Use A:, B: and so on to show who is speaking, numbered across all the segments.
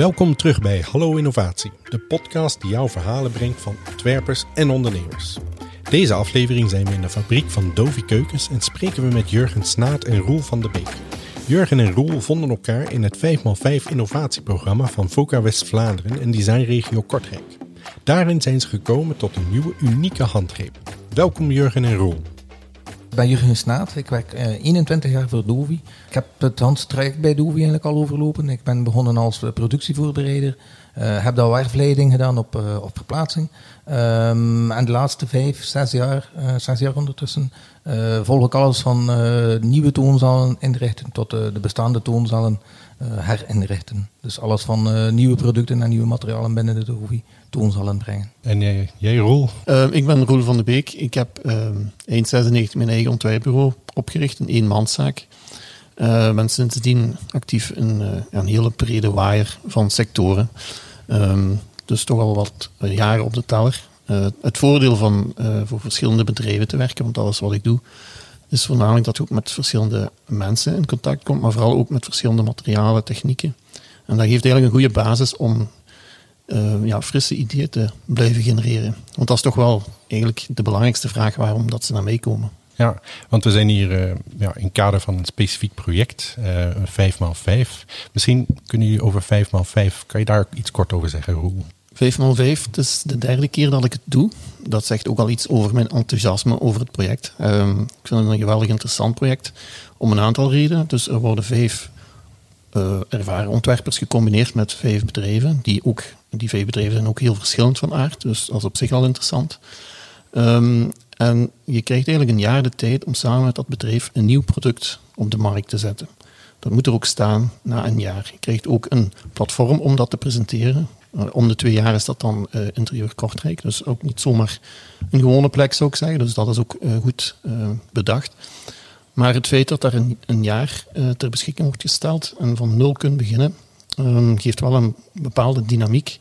A: Welkom terug bij Hallo Innovatie, de podcast die jouw verhalen brengt van ontwerpers en ondernemers. Deze aflevering zijn we in de fabriek van Dovi Keukens en spreken we met Jurgen Snaat en Roel van der Beek. Jurgen en Roel vonden elkaar in het 5x5 innovatieprogramma van VOCA West-Vlaanderen en Designregio Kortrijk. Daarin zijn ze gekomen tot een nieuwe unieke handgreep. Welkom Jurgen en Roel.
B: Ik ben Jurgen Snaat, ik werk 21 jaar voor Dovi. Ik heb het handstraject bij Dovi eigenlijk al overlopen. Ik ben begonnen als productievoorbereider. Uh, heb daar werfleiding gedaan op, uh, op verplaatsing. Um, en de laatste vijf, zes jaar, zes jaar ondertussen, volg ik alles van nieuwe toonzalen inrichten tot de bestaande toonzalen herinrichten. Dus alles van nieuwe producten en nieuwe materialen binnen de Dovi toonzalen brengen.
A: En jij, jij Roel?
C: ik ben Roel van de Beek. Ik heb eind 96 mijn eigen ontwerpbureau opgericht, een eenmanszaak. Uh, ben sindsdien actief in uh, een hele brede waaier van sectoren. Um, dus toch al wat jaren op de teller. Uh, het voordeel van voor verschillende bedrijven te werken, want alles wat ik doe, is voornamelijk dat je ook met verschillende mensen in contact komt, maar vooral ook met verschillende materialen, technieken. En dat geeft eigenlijk een goede basis om ja, frisse ideeën te blijven genereren. Want dat is toch wel eigenlijk de belangrijkste vraag waarom dat ze naar mij komen.
A: Ja, want we zijn hier uh, ja, in kader van een specifiek project, uh, 5x5. Misschien kunnen jullie over 5x5, kan je daar iets kort over zeggen, Roel?
C: 5x5, het is de derde keer dat ik het doe. Dat zegt ook al iets over mijn enthousiasme over het project. Um, ik vind het een geweldig interessant project om een aantal redenen. Dus er worden vijf uh, ervaren ontwerpers gecombineerd met vijf bedrijven. Die, ook, die vijf bedrijven zijn ook heel verschillend van aard, dus dat is op zich al interessant. Um, en je krijgt eigenlijk een jaar de tijd om samen met dat bedrijf een nieuw product op de markt te zetten. Dat moet er ook staan na een jaar. Je krijgt ook een platform om dat te presenteren. Uh, om de twee jaar is dat dan uh, interieur Kortrijk. Dus ook niet zomaar een gewone plek zou ik zeggen. Dus dat is ook goed bedacht. Maar het feit dat daar een, een jaar ter beschikking wordt gesteld en van nul kunt beginnen, ehm, geeft wel een bepaalde dynamiek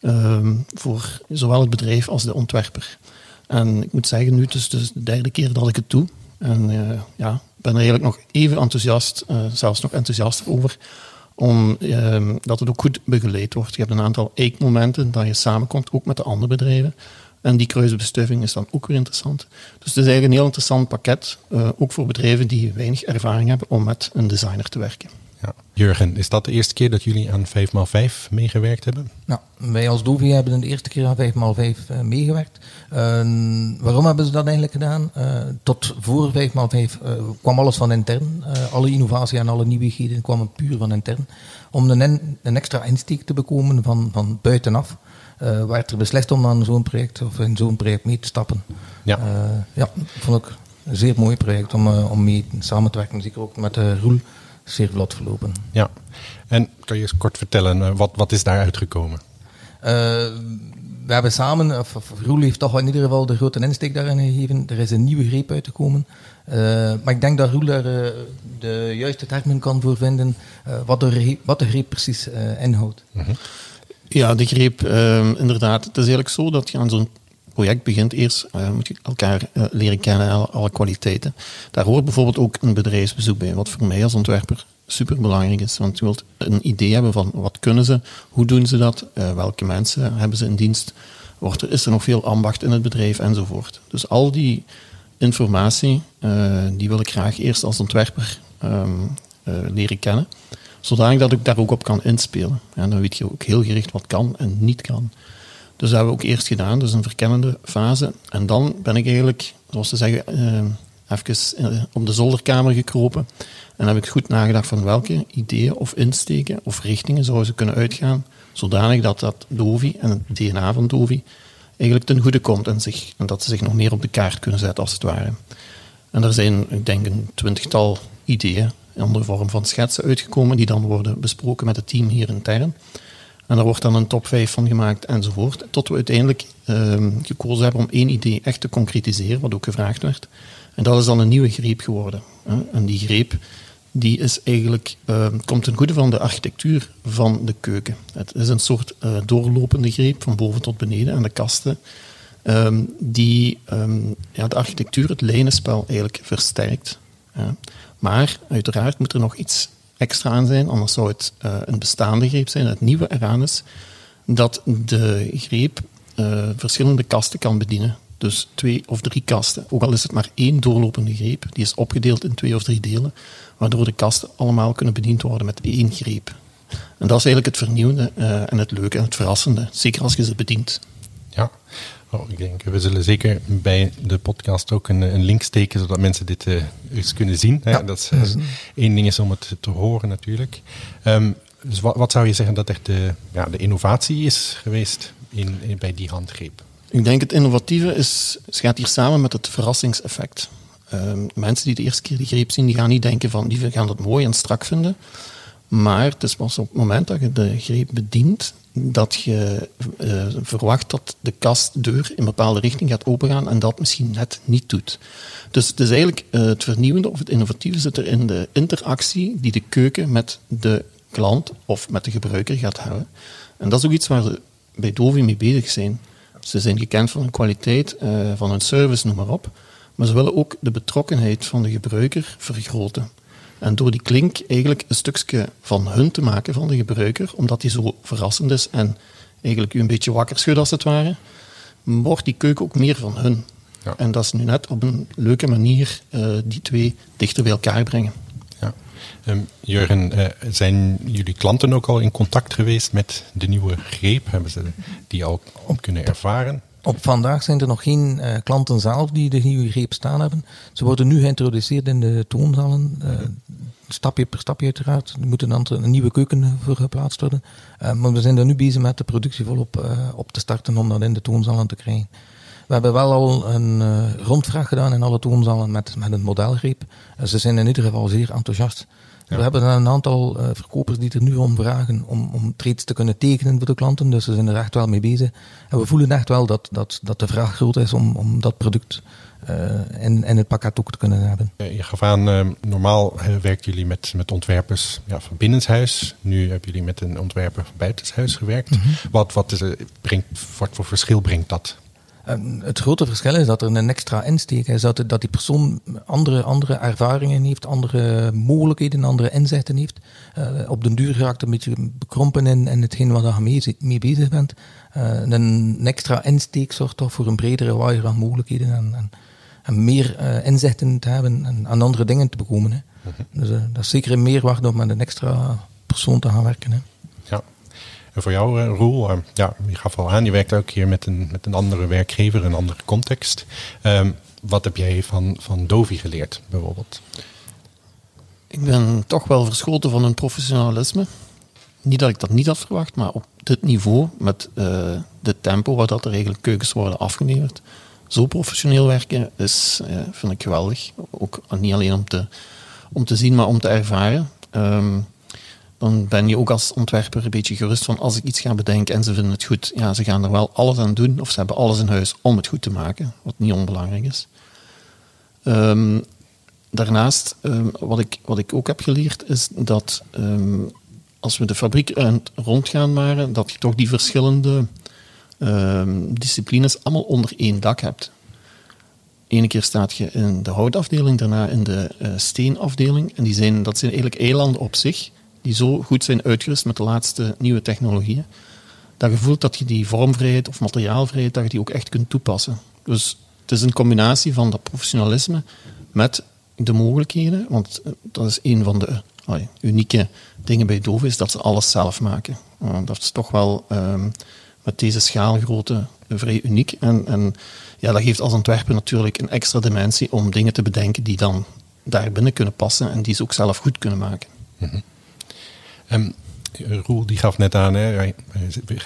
C: ehm, voor zowel het bedrijf als de ontwerper. En ik moet zeggen, nu is dus de derde keer dat ik het doe. En uh, ja, ik ben er eigenlijk nog even enthousiast, uh, zelfs nog enthousiaster over, omdat uh, het ook goed begeleid wordt. Je hebt een aantal eikmomenten dat je samenkomt, ook met de andere bedrijven. En die kruisbestuiving is dan ook weer interessant. Dus het is eigenlijk een heel interessant pakket, uh, ook voor bedrijven die weinig ervaring hebben om met een designer te werken.
A: Ja. Jurgen, is dat de eerste keer dat jullie aan 5x5 meegewerkt hebben?
B: Nou, wij als Dovi hebben de eerste keer aan 5x5 uh, meegewerkt. Uh, waarom hebben ze dat eigenlijk gedaan? Uh, tot voor 5x5 kwam alles van intern. alle innovatie en alle nieuwigheden kwamen puur van intern. Om een, een extra insteek te bekomen van, van buitenaf. Uh, werd er beslist om aan zo'n project of in zo'n project mee te stappen. Ja, ja vond ik een zeer mooi project om, om mee samen te werken. Zeker ook met Roel zeer vlot verlopen.
A: Ja, en kan je eens kort vertellen, uh, wat, wat is daar uitgekomen?
B: Uh, we hebben samen, of, of Roel heeft toch in ieder geval de grote insteek daarin gegeven. Er is een nieuwe greep uitgekomen. Uh, maar ik denk dat Roel er de juiste termen kan voor vinden wat, de, wat de greep precies inhoudt.
C: -huh. Ja, de greep, inderdaad. Het is eigenlijk zo dat je aan zo'n project begint, eerst uh, moet je elkaar uh, leren kennen, alle, alle, kwaliteiten. Daar hoort bijvoorbeeld ook een bedrijfsbezoek bij, wat voor mij als ontwerper super belangrijk is. Want je wilt een idee hebben van wat kunnen ze, hoe doen ze dat, uh, welke mensen hebben ze in dienst, wordt er, is er nog veel ambacht in het bedrijf enzovoort. Dus al die informatie, die wil ik graag eerst als ontwerper um, leren kennen, zodanig dat ik daar ook op kan inspelen. En dan weet je ook heel gericht wat kan en niet kan. Dus dat hebben we ook eerst gedaan, dus een verkennende fase. En dan ben ik eigenlijk, zoals ze zeggen, uh, even op de zolderkamer gekropen. En heb ik goed nagedacht van welke ideeën of insteken of richtingen zouden ze kunnen uitgaan, zodanig dat dat Dovi en het DNA van Dovi eigenlijk ten goede komt en, zich, en dat ze zich nog meer op de kaart kunnen zetten, als het ware. En er zijn, ik denk, een twintigtal ideeën in de vorm van schetsen uitgekomen, die dan worden besproken met het team hier intern. En daar wordt dan een top 5 van gemaakt enzovoort. Tot we uiteindelijk uh, gekozen hebben om één idee echt te concretiseren, wat ook gevraagd werd. En dat is dan een nieuwe greep geworden. Hè. En die greep die is eigenlijk, uh, komt ten goede van de architectuur van de keuken. Het is een soort uh, doorlopende greep van boven tot beneden aan de kasten. Um, die um, ja, de architectuur, het lijnenspel eigenlijk versterkt. Maar uiteraard moet er nog iets extra aan zijn, anders zou het uh, een bestaande greep zijn. Het nieuwe eraan is dat de greep uh, verschillende kasten kan bedienen. Dus twee of drie kasten. Ook al is het maar één doorlopende greep, die is opgedeeld in twee of drie delen, waardoor de kasten allemaal kunnen bediend worden met één greep. En dat is eigenlijk het vernieuwende uh, en het leuke en het verrassende, zeker als je ze bedient.
A: Ja, oh, ik denk, we zullen zeker bij de podcast ook een, een link steken, zodat mensen dit uh, eens kunnen zien. Ja. Dat is uh, één ding is om het te horen natuurlijk. Um, dus wat, wat, zou je zeggen dat echt de, ja, de innovatie is geweest in, in, bij die handgreep?
C: Ik denk het innovatieve is, het gaat hier samen met het verrassingseffect. Um, mensen die de eerste keer die greep zien, die gaan niet denken van, die gaan dat mooi en strak vinden. Maar het is pas op het moment dat je de greep bedient, dat je uh, verwacht dat de kastdeur in een bepaalde richting gaat opengaan en dat misschien net niet doet. Dus het is eigenlijk uh, het vernieuwende of het innovatieve zit er in de interactie die de keuken met de klant of met de gebruiker gaat hebben. En dat is ook iets waar ze bij Dovi mee bezig zijn. Ze zijn gekend van hun kwaliteit, uh, van hun service, noem maar op. Maar ze willen ook de betrokkenheid van de gebruiker vergroten. En door die klink eigenlijk een stukje van hun te maken, van de gebruiker, omdat die zo verrassend is en eigenlijk u een beetje wakker schudt als het ware, wordt die keuken ook meer van hun. Ja. En dat is nu net op een leuke manier uh, die twee dichter bij elkaar brengen.
A: Ja. Um, Jurgen, uh, zijn jullie klanten ook al in contact geweest met de nieuwe greep? Hebben ze die al op kunnen ervaren?
B: Op vandaag zijn er nog geen uh, klanten zelf die de nieuwe greep staan hebben. Ze worden nu geïntroduceerd in de toonzalen. Uh, stapje per stapje uiteraard. Er moet een, een nieuwe keuken voor geplaatst worden. Uh, maar we zijn er nu bezig met de productie volop op te starten om dat in de toonzalen te krijgen. We hebben wel al een rondvraag gedaan in alle toonzalen met, met een modelgreep. ze zijn in ieder geval zeer enthousiast. Ja. We hebben een aantal uh, verkopers die er nu om vragen om, om trades te kunnen tekenen voor de klanten. Dus ze zijn er echt wel mee bezig. En we voelen echt wel dat, dat, dat de vraag groot is om, om dat product uh, in, in het pakket ook te kunnen hebben.
A: Je gaf aan, uh, normaal werken jullie met, met ontwerpers ja, van binnenshuis. Nu hebben jullie met een ontwerper van buitenshuis gewerkt. Mm -hmm. Wat, wat, is, brengt, wat voor verschil brengt dat?
B: Um, het grote verschil is dat er een extra insteek is. Dat, dat die persoon andere, andere ervaringen heeft, andere mogelijkheden, andere inzichten heeft. Uh, op den duur raakt een beetje bekrompen in, in hetgeen waar je mee, mee bezig bent. Uh, een extra insteek zorgt toch voor een bredere waaier aan mogelijkheden en, en, en meer uh, inzichten te hebben en aan andere dingen te bekomen. Hè. -hmm. Dus dat is zeker een meerwaarde om met een extra persoon te gaan werken. Hè.
A: Voor jou, uh, Roel, uh, ja, je gaf al aan, je werkt ook hier met een, met een andere werkgever, een andere context. Um, wat heb jij van, van Dovi geleerd, bijvoorbeeld?
C: Ik ben toch wel verschoten van hun professionalisme. Niet dat ik dat niet had verwacht, maar op dit niveau, met uh, de tempo waar dat er eigenlijk keukens worden afgeleverd, zo professioneel werken is, vind ik geweldig. Ook niet alleen om te, om te zien, maar om te ervaren. Um, dan ben je ook als ontwerper een beetje gerust van als ik iets ga bedenken en ze vinden het goed, ja, ze gaan er wel alles aan doen of ze hebben alles in huis om het goed te maken, wat niet onbelangrijk is. Um, daarnaast, um, wat, ik, wat ik ook heb geleerd, is dat um, als we de fabriek rondgaan waren, dat je toch die verschillende disciplines allemaal onder één dak hebt. Ene keer staat je in de houtafdeling, daarna in de uh, steenafdeling. En die zijn, dat zijn eigenlijk eilanden op zich die zo goed zijn uitgerust met de laatste nieuwe technologieën, dat je voelt dat je die vormvrijheid of materiaalvrijheid, dat je die ook echt kunt toepassen. Dus het is een combinatie van dat professionalisme met de mogelijkheden, want dat is een van de unieke dingen bij Dove, is dat ze alles zelf maken. Uh, dat is toch wel um, met deze schaalgrootte vrij uniek. En, en ja, dat geeft als ontwerper natuurlijk een extra dimensie om dingen te bedenken die dan daar binnen kunnen passen en die ze ook zelf goed kunnen maken. Mm.
A: Um, Roel die gaf net aan, hè, hij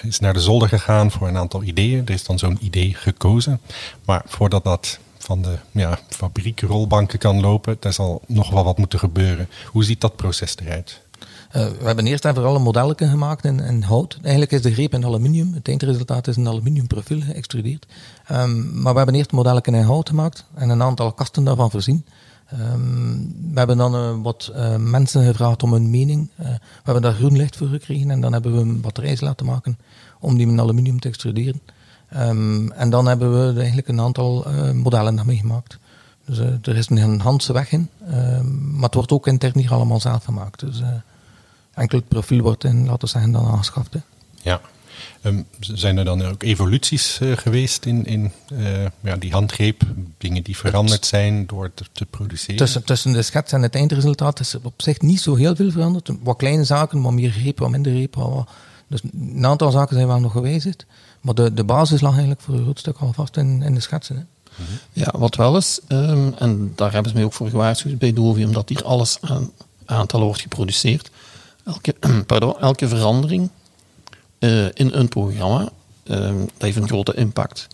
A: is naar de zolder gegaan voor een aantal ideeën. Er is dan zo'n idee gekozen. Maar voordat dat van de ja, fabriekrolbanken kan lopen, daar zal nog wel wat moeten gebeuren. Hoe ziet dat proces eruit?
B: Uh, we hebben eerst en vooral een gemaakt in, in, hout. Eigenlijk is de greep in aluminium. Het eindresultaat is een aluminiumprofiel geëxtrudeerd. Um, maar we hebben eerst een modelletje in hout gemaakt en een aantal kasten daarvan voorzien. Um, we hebben dan uh, wat uh, mensen gevraagd om hun mening. Uh, we hebben daar groen licht voor gekregen en dan hebben we een batterij laten maken om die met aluminium te extruderen. Um, en dan hebben we eigenlijk een aantal modellen daarmee gemaakt. Dus er is een Handse weg in, um, maar het wordt ook intern hier allemaal zelf gemaakt. Dus enkel het profiel wordt in, laten we zeggen, dan aangeschaft.
A: Ja. Um, zijn er dan ook evoluties uh, geweest in, in uh, ja, die handgreep? Dingen die veranderd zijn door te, te, produceren?
B: Tussen, tussen de schets en het eindresultaat is op zich niet zo heel veel veranderd. Wat kleine zaken, wat meer greep, wat minder greep. Wat, dus een aantal zaken zijn wel nog gewijzigd. Maar de, de basis lag eigenlijk voor een groot stuk al vast in, in de schetsen. Hè.
C: Ja, wat wel is, um, en daar hebben ze mij ook voor gewaarschuwd bij Dovi, omdat hier alles aan aantallen wordt geproduceerd. Elke, pardon, elke verandering uh, in een programma, um, dat heeft een grote impact.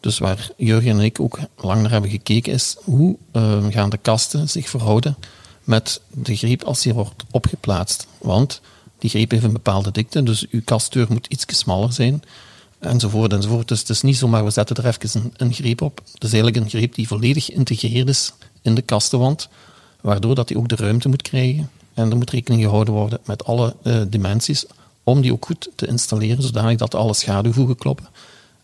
C: Dus waar Jurgen en ik ook lang naar hebben gekeken is, hoe um, gaan de kasten zich verhouden met de greep als die wordt opgeplaatst. Want die greep heeft een bepaalde dikte, dus uw kastdeur moet iets smaller zijn enzovoort enzovoort. Dus het is niet zomaar, we zetten er even een, een greep op. Het is eigenlijk een greep die volledig geïntegreerd is in de kastenwand, waardoor dat die ook de ruimte moet krijgen. En er moet rekening gehouden worden met alle uh, dimensies, om die ook goed te installeren, zodanig dat alle schaduwvoegen kloppen.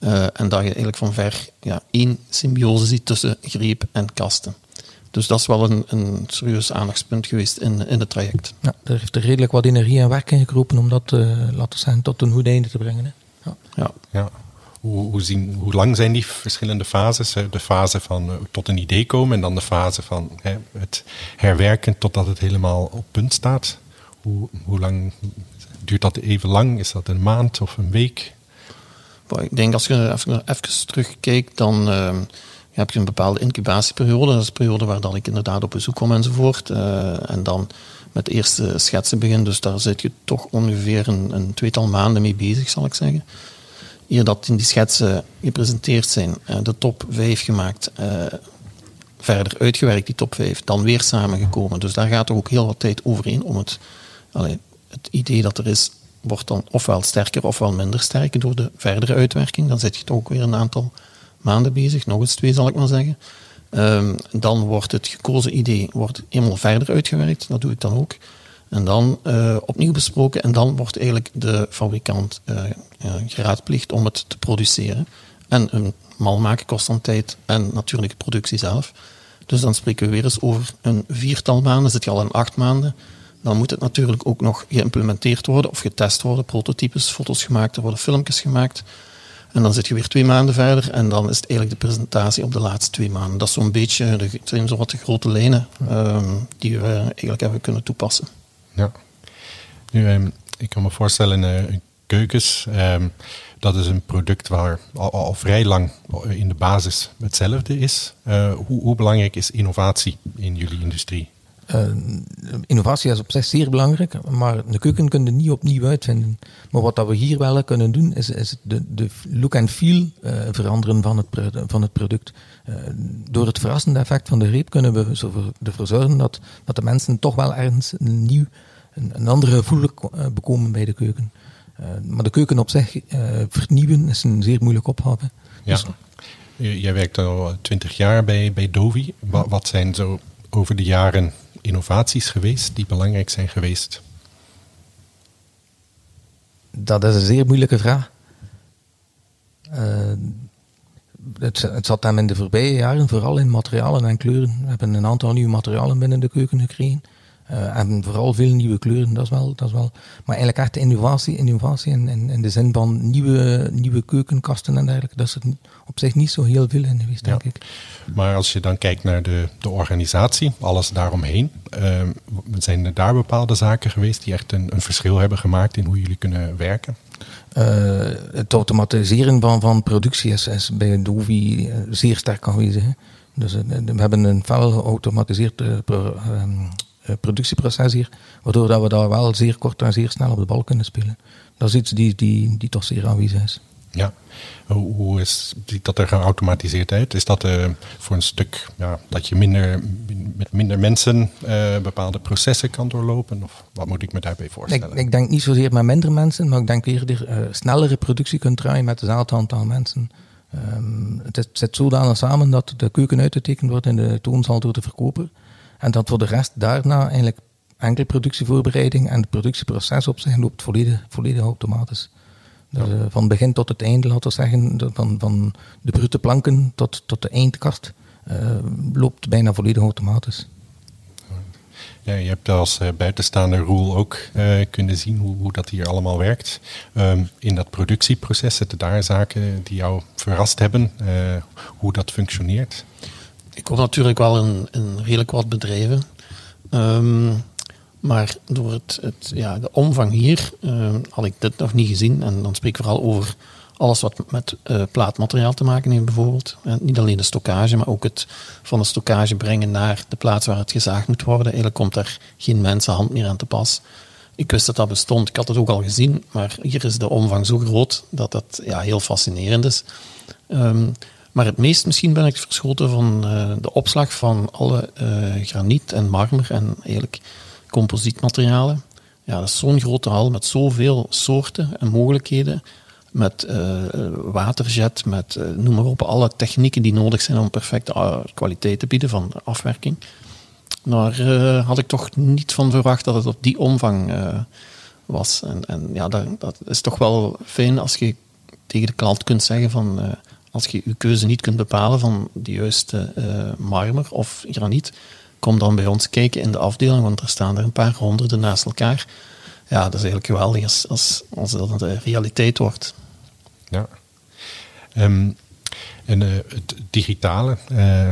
C: Uh, en dat je eigenlijk van ver ja, één symbiose ziet tussen greep en kasten. Dus dat is wel een, een serieus aandachtspunt geweest in, in het traject.
B: Ja, er heeft er redelijk wat energie en werk in gekropen om dat, uh, laten zijn, tot een goed einde te brengen. Hè?
C: Ja. ja.
A: ja. Hoe, hoe, zien, hoe lang zijn die verschillende fases? De fase van uh, tot een idee komen en dan de fase van hè, het herwerken totdat het helemaal op punt staat. Hoe, hoe lang duurt dat even lang? Is dat een maand of een week?
C: Ik denk als je even, even terugkijkt, dan uh, heb je een bepaalde incubatieperiode. Dat is een periode waar dan ik inderdaad op bezoek kom enzovoort. Uh, en dan met de eerste schetsen begin. Dus daar zit je toch ongeveer een, een tweetal maanden mee bezig, zal ik zeggen. Hier dat in die schetsen gepresenteerd zijn, uh, de top 5 gemaakt, verder uitgewerkt die top 5, dan weer samengekomen. Dus daar gaat toch ook heel wat tijd overheen om het, het idee dat er is, wordt dan ofwel sterker ofwel minder sterk door de verdere uitwerking. Dan zit je toch ook weer een aantal maanden bezig, nog eens twee zal ik maar zeggen. Um, dan wordt het gekozen idee wordt eenmaal verder uitgewerkt, dat doe ik dan ook. En dan uh, opnieuw besproken en dan wordt eigenlijk de fabrikant uh, uh, geraadplicht om het te produceren. En een mal maken kost dan tijd en natuurlijk de productie zelf. Dus dan spreken we weer eens over een viertal maanden, zit je al in acht maanden. Dan moet het natuurlijk ook nog geïmplementeerd worden of getest worden, prototypes, foto's gemaakt, er worden filmpjes gemaakt. En dan zit je weer twee maanden verder en dan is het eigenlijk de presentatie op de laatste twee maanden. Dat is zo'n beetje, de, zijn zo wat de grote lijnen um, die we eigenlijk hebben kunnen toepassen.
A: Ja. Nu, um, ik kan me voorstellen, uh, keukens, um, dat is een product waar al, vrij lang in de basis hetzelfde is. Uh, hoe, hoe belangrijk is innovatie in jullie industrie?
B: Uh, innovatie is op zich zeer belangrijk, maar de keuken kun je niet opnieuw uitvinden. Maar wat dat we hier wel kunnen doen, is, is de, de look and feel uh, veranderen van het, van het product. Uh, door het verrassende effect van de reep kunnen we ervoor zorgen dat, dat de mensen toch wel ergens een nieuw, een, een andere gevoel bekomen bij de keuken. maar de keuken op zich vernieuwen is een zeer moeilijke opgave.
A: Ja. Dus, Jij werkt al twintig jaar bij, bij Dovi. Wat, wat zijn zo over de jaren innovaties geweest die belangrijk zijn geweest?
B: Dat is een zeer moeilijke vraag. Het, het, zat hem in de voorbije jaren vooral in materialen en kleuren. We hebben een aantal nieuwe materialen binnen de keuken gekregen. Uh, en vooral veel nieuwe kleuren, dat is wel. Dat is wel maar eigenlijk echt innovatie, innovatie in, in, in de zin van nieuwe, nieuwe keukenkasten en dergelijke. Dat is er op zich niet zo heel veel in geweest, denk ja. ik.
A: Maar als je dan kijkt naar de, de organisatie, alles daaromheen, uh, zijn er daar bepaalde zaken geweest die echt een, een verschil hebben gemaakt in hoe jullie kunnen werken?
B: Uh, het automatiseren van, van productie is, is bij Dovi zeer sterk aanwezig. Hè? Dus we hebben een fel geautomatiseerd pro, productieproces hier, waardoor dat we daar wel zeer kort en zeer snel op de bal kunnen spelen. Dat is iets die, die, die toch zeer aanwezig is.
A: Ja, hoe, hoe is, ziet dat er geautomatiseerd uit? Is dat uh, voor een stuk ja, dat je minder, met minder mensen uh, bepaalde processen kan doorlopen? Of wat moet ik me daarbij voorstellen?
B: Ik, ik denk niet zozeer met minder mensen, maar ik denk eerder uh, snellere productie kunt draaien met hetzelfde aantal mensen. Um, het zit zodanig samen dat de keuken uitgetekend wordt in de toonzaal door de verkoper. En dat voor de rest daarna eigenlijk enkel productievoorbereiding en het productieproces op zich loopt volledig, volledig automatisch. Dus, uh, van begin tot het einde, laten we zeggen, van, van de brute planken tot, tot de eindkast, uh, loopt bijna volledig automatisch.
A: Ja, je hebt als uh, buitenstaander Roel ook kunnen zien hoe, hoe, dat hier allemaal werkt. Um, in dat productieproces zitten daar zaken die jou verrast hebben, hoe dat functioneert?
C: Ik kom natuurlijk wel in, in redelijk wat bedrijven. Um, maar door het, het, ja, de omvang hier had ik dit nog niet gezien. En dan spreek ik vooral over alles wat met uh, plaatmateriaal te maken heeft, bijvoorbeeld. En eh, niet alleen de stockage, maar ook het van de stockage brengen naar de plaats waar het gezaagd moet worden. Eigenlijk komt daar geen mensenhand meer aan te pas. Ik wist dat dat bestond, ik had het ook al gezien, maar hier is de omvang zo groot dat dat ja, heel fascinerend is. Um, maar het meest misschien ben ik verschoten van uh, de opslag van alle uh, graniet en marmer en eigenlijk composietmaterialen. Ja, dat is zo'n grote hal met zoveel soorten en mogelijkheden met uh, waterjet, met noem maar op, alle technieken die nodig zijn om perfecte kwaliteit te bieden van afwerking. Daar had ik toch niet van verwacht dat het op die omvang was. En, en ja, dat, dat, is toch wel fijn als je tegen de klant kunt zeggen van als je je keuze niet kunt bepalen van de juiste marmer of graniet, kom dan bij ons kijken in de afdeling, want er staan er een paar honderden naast elkaar ja, dat is eigenlijk geweldig als, als, als dat de realiteit wordt.
A: Ja. Um, en uh, het digitale, uh,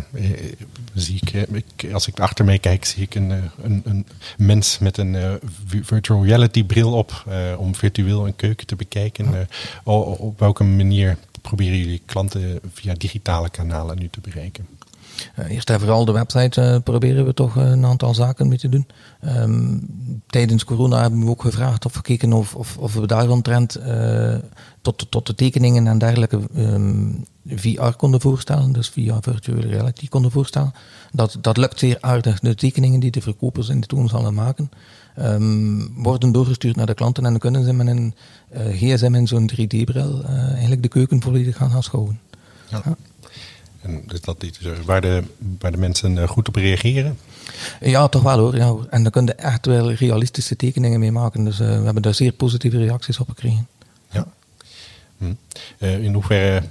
A: zie ik, ik, als ik achter mij kijk, zie ik een, een, een mens met een uh, virtual reality bril op om virtueel een keuken te bekijken. op welke manier proberen jullie klanten via digitale kanalen nu te bereiken?
B: Uh, eerst en vooral de website uh, proberen we toch een aantal zaken mee te doen. Um, tijdens corona hebben we ook gevraagd of we keken of, of, of we daar omtrent uh, tot, tot de tekeningen en dergelijke um, VR konden voorstellen, dus via virtual reality konden voorstellen. Dat, dat lukt zeer aardig. De tekeningen die de verkopers in de toonzalen maken, um, worden doorgestuurd naar de klanten en dan kunnen ze met een gsm in zo'n 3D-bril eigenlijk de keuken volledig gaan aanschouwen. Ja. ja.
A: En is dat iets waar de, waar de mensen eh, goed op reageren?
B: Ja, toch wel hoor. Ja. En dan kun je echt wel realistische tekeningen mee maken. Dus uh, we hebben daar zeer positieve reacties op gekregen.
A: Ja. Hm. In hoeverre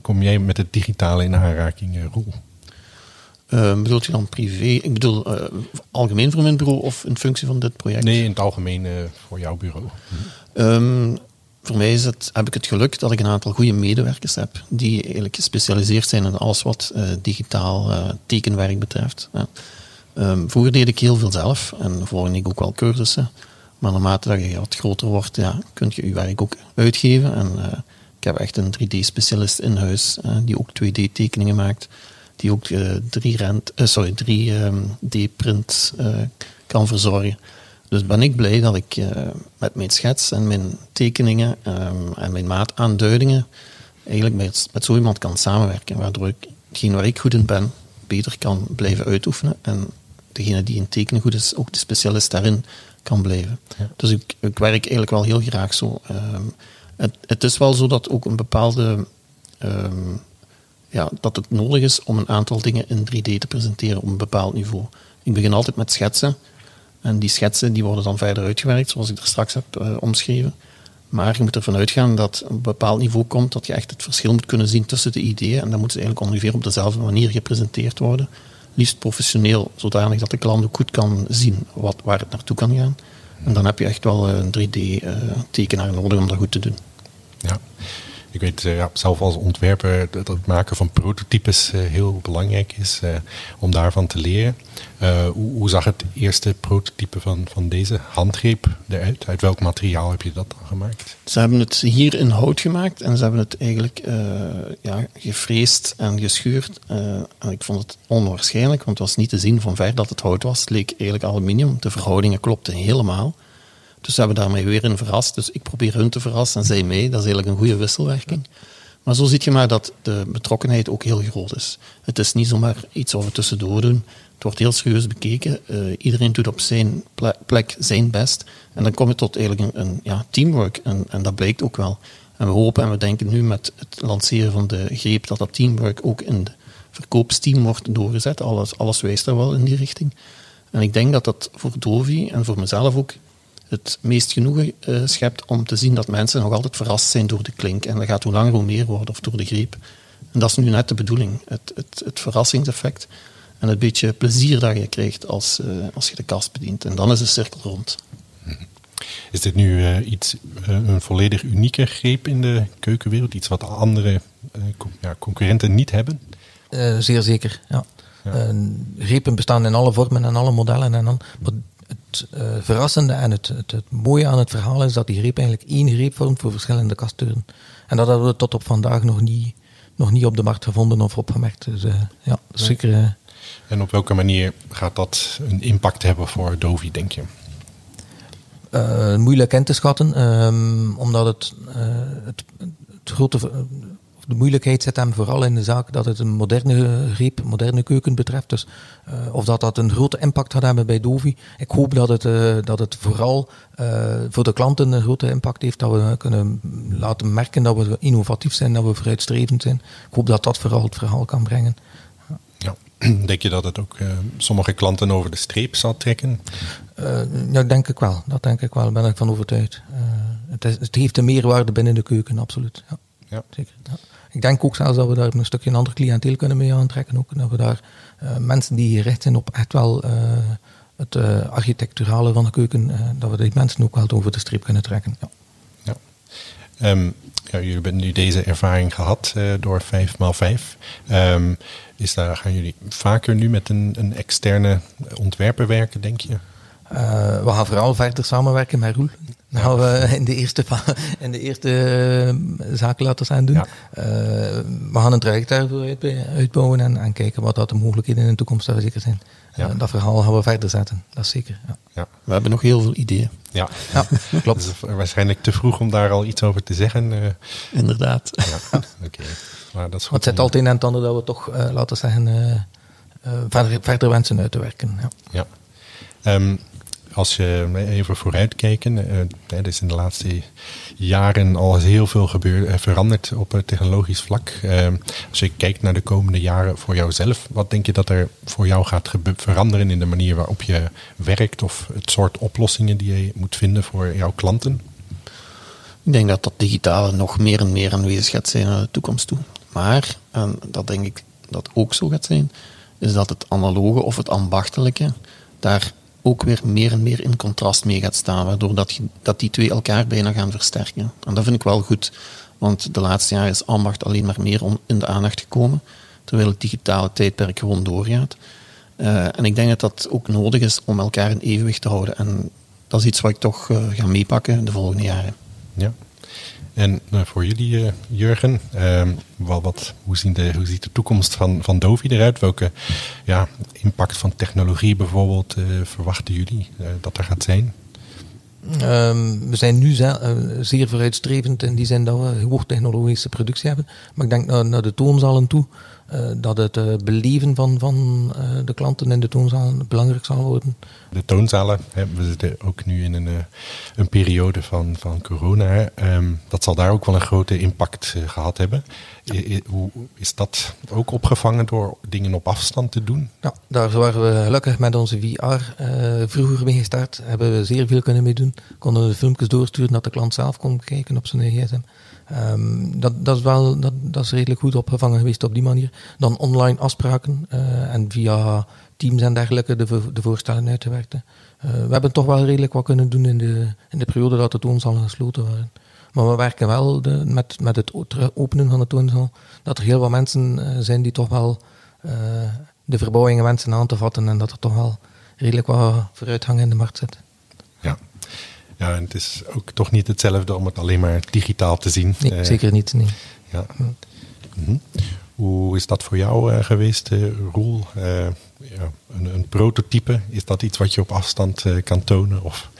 A: kom jij met het digitale in aanraking, uh, Roel?
C: Uh, bedoelt je dan privé? Ik bedoel algemeen voor mijn bureau of in functie van dit project?
A: Nee, in het algemeen voor jouw bureau.
C: Hm. Um, voor mij is het, heb ik het geluk dat ik een aantal goede medewerkers heb die eigenlijk gespecialiseerd zijn in alles wat uh, digitaal uh, tekenwerk betreft. Ja. Um, vroeger deed ik heel veel zelf en volgde ik ook wel cursussen. Maar naarmate dat je wat groter wordt, ja, kun je je werk ook uitgeven. En uh, ik heb echt een 3D-specialist in huis die ook 2D-tekeningen maakt, die ook 3D-print um, kan verzorgen. Dus ben ik blij dat ik met mijn schets en mijn tekeningen um, en mijn maataanduidingen eigenlijk met, met zo iemand kan samenwerken, waardoor ik hetgeen waar ik goed in ben, beter kan blijven uitoefenen en degene die in tekenen goed is, ook de specialist daarin kan blijven. Ja. Dus ik, ik, werk eigenlijk wel heel graag zo. Um, het, het, is wel zo dat ook een bepaalde um, ja, dat het nodig is om een aantal dingen in 3D te presenteren op een bepaald niveau. Ik begin altijd met schetsen. En die schetsen die worden dan verder uitgewerkt, zoals ik er straks heb uh, omschreven. Maar je moet ervan uitgaan dat op een bepaald niveau komt dat je echt het verschil moet kunnen zien tussen de ideeën. En dan moeten ze eigenlijk ongeveer op dezelfde manier gepresenteerd worden. Liefst professioneel, zodanig dat de klant ook goed kan zien wat, waar het naartoe kan gaan. En dan heb je echt wel een 3D-tekenaar uh, nodig om dat goed te doen.
A: Ja. Ik weet uh, ja, zelf als ontwerper dat het maken van prototypes uh, heel belangrijk is uh, om daarvan te leren. Hoe, zag het eerste prototype van, van deze handgreep eruit? Uit welk materiaal heb je dat dan gemaakt?
C: Ze hebben het hier in hout gemaakt en ze hebben het eigenlijk ja, gefreesd en geschuurd. en ik vond het onwaarschijnlijk, want het was niet te zien van ver dat het hout was. Het leek eigenlijk aluminium. De verhoudingen klopten helemaal. Dus ze hebben daarmee weer in verrast. Dus ik probeer hun te verrassen en zij mee. Dat is eigenlijk een goede wisselwerking. Maar zo zie je maar dat de betrokkenheid ook heel groot is. Het is niet zomaar iets we tussendoor doen. Het wordt heel serieus bekeken. Uh, iedereen doet op zijn plek zijn best. En dan kom je tot eigenlijk een, een ja, teamwork. En, en, dat blijkt ook wel. En we hopen en we denken nu met het lanceren van de greep dat dat teamwork ook in de verkoopsteam wordt doorgezet. Alles, alles wijst daar wel in die richting. En ik denk dat dat voor Dovi en voor mezelf ook het meest genoegen uh, schept om te zien dat mensen nog altijd verrast zijn door de klink. En dat gaat hoe langer hoe meer worden, of door de greep. En dat is nu net de bedoeling, het, het, het verrassingseffect. en het beetje plezier dat je krijgt als, als je de kast bedient. En dan is de cirkel rond.
A: Is dit nu iets, een volledig unieke greep in de keukenwereld? Iets wat andere ja, concurrenten niet hebben?
B: zeer zeker, ja. ja. grepen bestaan in alle vormen en alle modellen. En dan, maar het uh, verrassende en het, het, het, mooie aan het verhaal is dat die greep eigenlijk één greep vormt voor verschillende kastdeuren. En dat hebben we tot op vandaag nog niet, nog niet op de markt gevonden of opgemerkt. Dus uh, ja, zeker. Uh,
A: en op welke manier gaat dat een impact hebben voor Dovi, denk je?
B: moeilijk in te schatten, um, omdat het, het, het grote de moeilijkheid zit hem vooral in de zaak dat het een moderne greep, moderne keuken betreft. Dus uh, of dat dat een grote impact gaat hebben bij Dovi. Ik hoop dat het, uh, dat het vooral uh, voor de klanten een grote impact heeft. Dat we kunnen laten merken dat we innovatief zijn, dat we vooruitstrevend zijn. Ik hoop dat dat vooral het verhaal kan brengen.
A: Ja. Denk je dat het ook sommige klanten over de streep zal trekken?
B: ja, denk ik wel. Dat denk ik wel. Daar ben ik van overtuigd. Het, is, het, heeft een meerwaarde binnen de keuken, absoluut. Ja. Ja. Zeker. Ja. Ik denk ook zelfs dat we daar een stukje een ander cliënteel kunnen mee aantrekken. Ook. Dat we daar uh, mensen die gericht zijn op echt wel uh, het uh, architecturale van de keuken, dat we die mensen ook wel over de streep kunnen trekken. Ja.
A: ja. Um, ja jullie hebben nu deze ervaring gehad door 5x5. Um, is daar, gaan jullie vaker nu met een, een externe ontwerper werken, denk je?
B: Uh, we gaan vooral verder samenwerken met Roel. Dat gaan we in de eerste, in de eerste uh, zaken laten zijn doen. Ja. Uh, we gaan een traject daarvoor uitbouwen en, en, kijken wat dat de mogelijkheden in de toekomst zou zeker zijn. Ja. dat verhaal gaan we verder zetten, dat is zeker. Ja.
C: ja. We hebben nog heel veel ideeën.
A: Ja, ja klopt. Dus waarschijnlijk te vroeg om daar al iets over te zeggen.
C: Inderdaad.
A: Ja, oké. Okay. Maar
B: dat is goed. Het zit altijd in het andere dat we toch, laten zeggen, verder, verder wensen uit te werken. Ja.
A: ja. Um, als je even vooruitkijken, er is in de laatste jaren al heel veel gebeurd, uh, veranderd op het technologisch vlak. Uh, als je kijkt naar de komende jaren voor jouzelf, wat denk je dat er voor jou gaat veranderen in de manier waarop je werkt of het soort oplossingen die je moet vinden voor jouw klanten?
C: Ik denk dat dat digitale nog meer en meer aanwezig gaat zijn naar de toekomst toe. Maar, en dat denk ik dat ook zo gaat zijn, is dat het analoge of het ambachtelijke daar ook weer meer en meer in contrast mee gaat staan, waardoor dat, dat die twee elkaar bijna gaan versterken. En dat vind ik wel goed, want de laatste jaren is ambacht alleen maar meer in de aandacht gekomen, terwijl het digitale tijdperk gewoon doorgaat. Uh, en ik denk dat dat ook nodig is om elkaar in evenwicht te houden. En dat is iets wat ik toch uh, ga meepakken de volgende jaren.
A: Ja. En nou, voor jullie, uh, Jurgen, uh, wat, wat, hoe, zien de, hoe ziet de toekomst van, van Dovi eruit? Welke ja, impact van technologie bijvoorbeeld uh, verwachten jullie dat er gaat zijn?
B: Um, we zijn nu zeer vooruitstrevend in die zin dat we hoogtechnologische productie hebben. Maar ik denk naar, naar de toonzalen toe dat het beleven van, van de klanten in de toonzalen belangrijk zal worden.
A: De toonzalen, we zitten ook nu in een, een periode van, van corona. Um, dat zal daar ook wel een grote impact gehad hebben. Hoe is dat ook opgevangen door dingen op afstand te doen?
B: Ja, daar waren we gelukkig met onze VR vroeger mee gestart. Hebben we zeer veel kunnen mee doen. Konden we filmpjes doorsturen dat de klant zelf kon kijken op zijn gsm. Um, dat, dat, is wel dat, dat is redelijk goed opgevangen geweest op die manier. Dan online afspraken en via Teams en dergelijke de, de voorstellen uit te werken. Uh, we hebben toch wel redelijk wat kunnen doen in de, in de periode dat de toonzalen gesloten waren. Maar we werken wel de, met, met het openen van de toonzaal. Dat er heel wat mensen uh, zijn die toch wel de verbouwingen wensen aan te vatten. En dat er toch wel redelijk wat vooruitgang in de markt zit.
A: Ja, en het is ook toch niet hetzelfde om het alleen maar digitaal te zien.
B: Nee, uh, zeker niet. Nee.
A: Ja. Mm -hmm. Hoe is dat voor jou uh, geweest, uh, Roel? ja, een, een, prototype, is dat iets wat je op afstand kan tonen? Of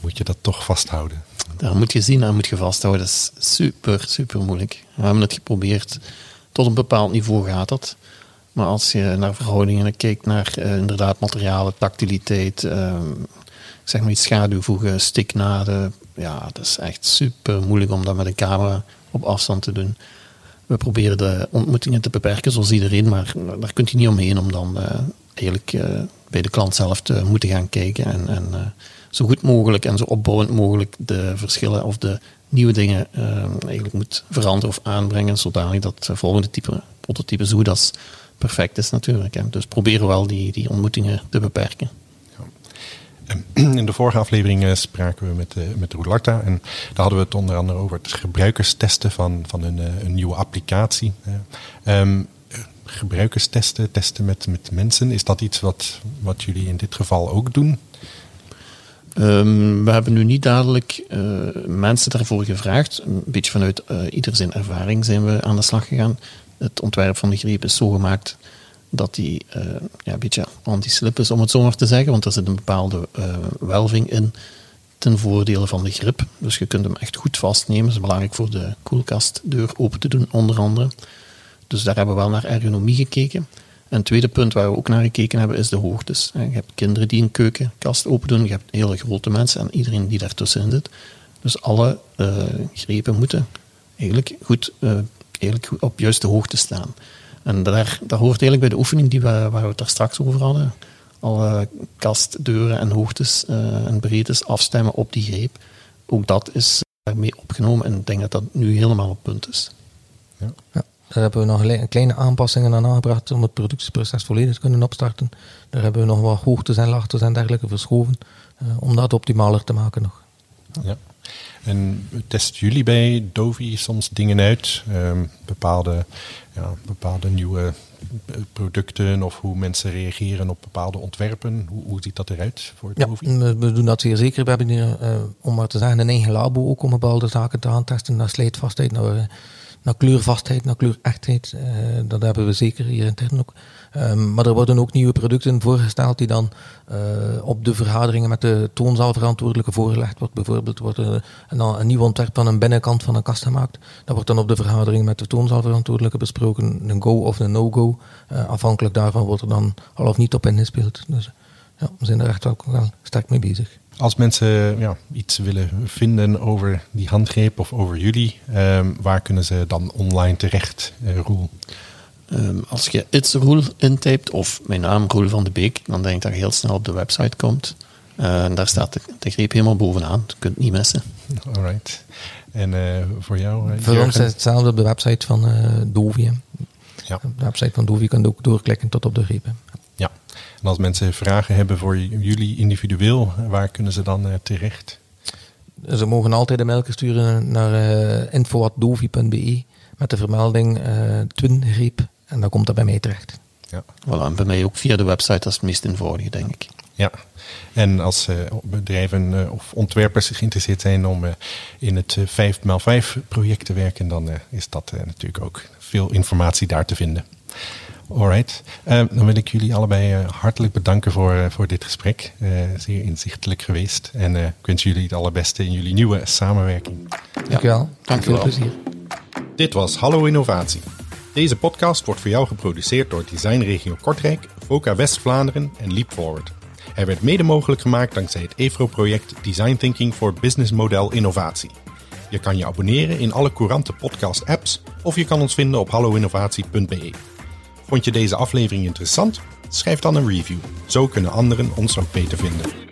A: moet je dat toch vasthouden?
C: Daar moet je zien, daar moet je vasthouden. Dat is super, super moeilijk. We hebben het geprobeerd. Tot een bepaald niveau gaat dat. Maar als je naar verhoudingen kijkt, naar inderdaad materialen, tactiliteit ehm, zeg maar iets schaduw voegen, stiknaden. Ja, dat is echt super moeilijk om dat met een camera op afstand te doen. We proberen de ontmoetingen te beperken, zoals iedereen, maar daar kunt je niet omheen om dan uh, eigenlijk uh, bij de klant zelf te moeten gaan kijken en, en uh, zo goed mogelijk en zo opbouwend mogelijk de verschillen of de nieuwe dingen eigenlijk moet veranderen of aanbrengen, zodanig dat volgende type prototypes, hoe dat perfect is natuurlijk. Hè. Dus proberen wel die, die ontmoetingen te beperken.
A: In de vorige aflevering eh, spraken we met, uh, met en daar hadden we het onder andere over het gebruikerstesten van, van een, uh, een nieuwe applicatie. Um, gebruikerstesten, testen met, met mensen, is dat iets wat, wat jullie in dit geval ook doen?
C: Um, we hebben nu niet dadelijk mensen daarvoor gevraagd. Een beetje vanuit ieder zijn ervaring zijn we aan de slag gegaan. Het ontwerp van de greep is zo gemaakt dat die uh, ja, een beetje anti-slip is, om het zo maar te zeggen. Want er zit een bepaalde uh, welving in ten voordele van de grip. Dus je kunt hem echt goed vastnemen. Dat is belangrijk voor de koelkastdeur open te doen, onder andere. Dus daar hebben we wel naar ergonomie gekeken. En het tweede punt waar we ook naar gekeken hebben, is de hoogtes. Je hebt kinderen die een keukenkast open doen, je hebt hele grote mensen en iedereen die daartussenin zit. Dus alle uh, grepen moeten eigenlijk goed, eigenlijk goed op juiste hoogte staan. En daar, dat hoort eigenlijk bij de oefening die we, waar we het daar straks over hadden. Alle kastdeuren en hoogtes uh, en breedtes afstemmen op die greep. Ook dat is daarmee opgenomen en ik denk dat dat nu helemaal op punt is.
B: Ja. ja daar hebben we nog kleine aanpassingen aan aangebracht om het productieproces volledig te kunnen opstarten. Daar hebben we nog wat hoogtes en laagtes en dergelijke verschoven uh, om dat optimaler te maken nog.
A: Ja. En testen jullie bij Dovi soms dingen uit? Um, bepaalde, ja, bepaalde nieuwe producten of hoe mensen reageren op bepaalde ontwerpen? Hoe, hoe ziet dat eruit voor
B: ja,
A: Dovi?
B: We doen dat zeer zeker. We hebben hier, uh, om maar te zeggen, een eigen labo ook om bepaalde zaken te aantesten. Naar sleetvastheid, naar, naar kleurvastheid, naar kleurechtheid. Uh, dat hebben we zeker hier intern ook. Um, maar er worden ook nieuwe producten voorgesteld die dan uh, op de vergaderingen met de toonzaalverantwoordelijke voorgelegd wordt. Bijvoorbeeld wordt een, nieuw ontwerp van een binnenkant van een kast gemaakt. Dat wordt dan op de vergadering met de toonzaalverantwoordelijke besproken. Een go of een no-go. Uh, afhankelijk daarvan wordt er dan al of niet op ingespeeld. Dus ja, we zijn er echt ook wel sterk mee bezig.
A: Als mensen ja, iets willen vinden over die handgreep of over jullie, um, waar kunnen ze dan online terecht, uh, Roel?
C: Um, als je It's Roel intypt of mijn naam Roel van de Beek, dan denk ik dat je heel snel op de website komt. Uh, en daar staat de, de, greep helemaal bovenaan. Je kunt het niet missen.
A: Alright. En uh, voor jou? Uh,
B: voor ons is hetzelfde op de website van Dovi. Ja. Op de website van Dovi kan je ook doorklikken tot op de greep.
A: Ja. En als mensen vragen hebben voor jullie individueel, waar kunnen ze dan terecht?
B: Ze mogen altijd een mail sturen naar info.dovi.be met de vermelding Twin Greep en dan komt dat bij mij terecht.
C: Ja. Voilà, en bij mij ook via de website, dat is het meest eenvoudige, denk ik.
A: Ja, en als uh, bedrijven uh, of ontwerpers geïnteresseerd zijn om uh, in het 5x5 project te werken, dan is dat natuurlijk ook veel informatie daar te vinden. Alright, dan wil ik jullie allebei hartelijk bedanken voor, voor dit gesprek. zeer inzichtelijk geweest. En ik wens jullie het allerbeste in jullie nieuwe samenwerking.
B: Dankjewel. Dank
C: Dank
B: veel plezier.
A: Dit was Hallo Innovatie. Deze podcast wordt voor jou geproduceerd door Designregio Kortrijk, VOCA West-Vlaanderen en Leapforward. Hij werd mede mogelijk gemaakt dankzij het EFRO-project Design Thinking voor Business Model Innovatie. Je kan je abonneren in alle courante podcast-apps of je kan ons vinden op halloinnovatie.be. Vond je deze aflevering interessant? Schrijf dan een review. Zo kunnen anderen ons ook beter vinden.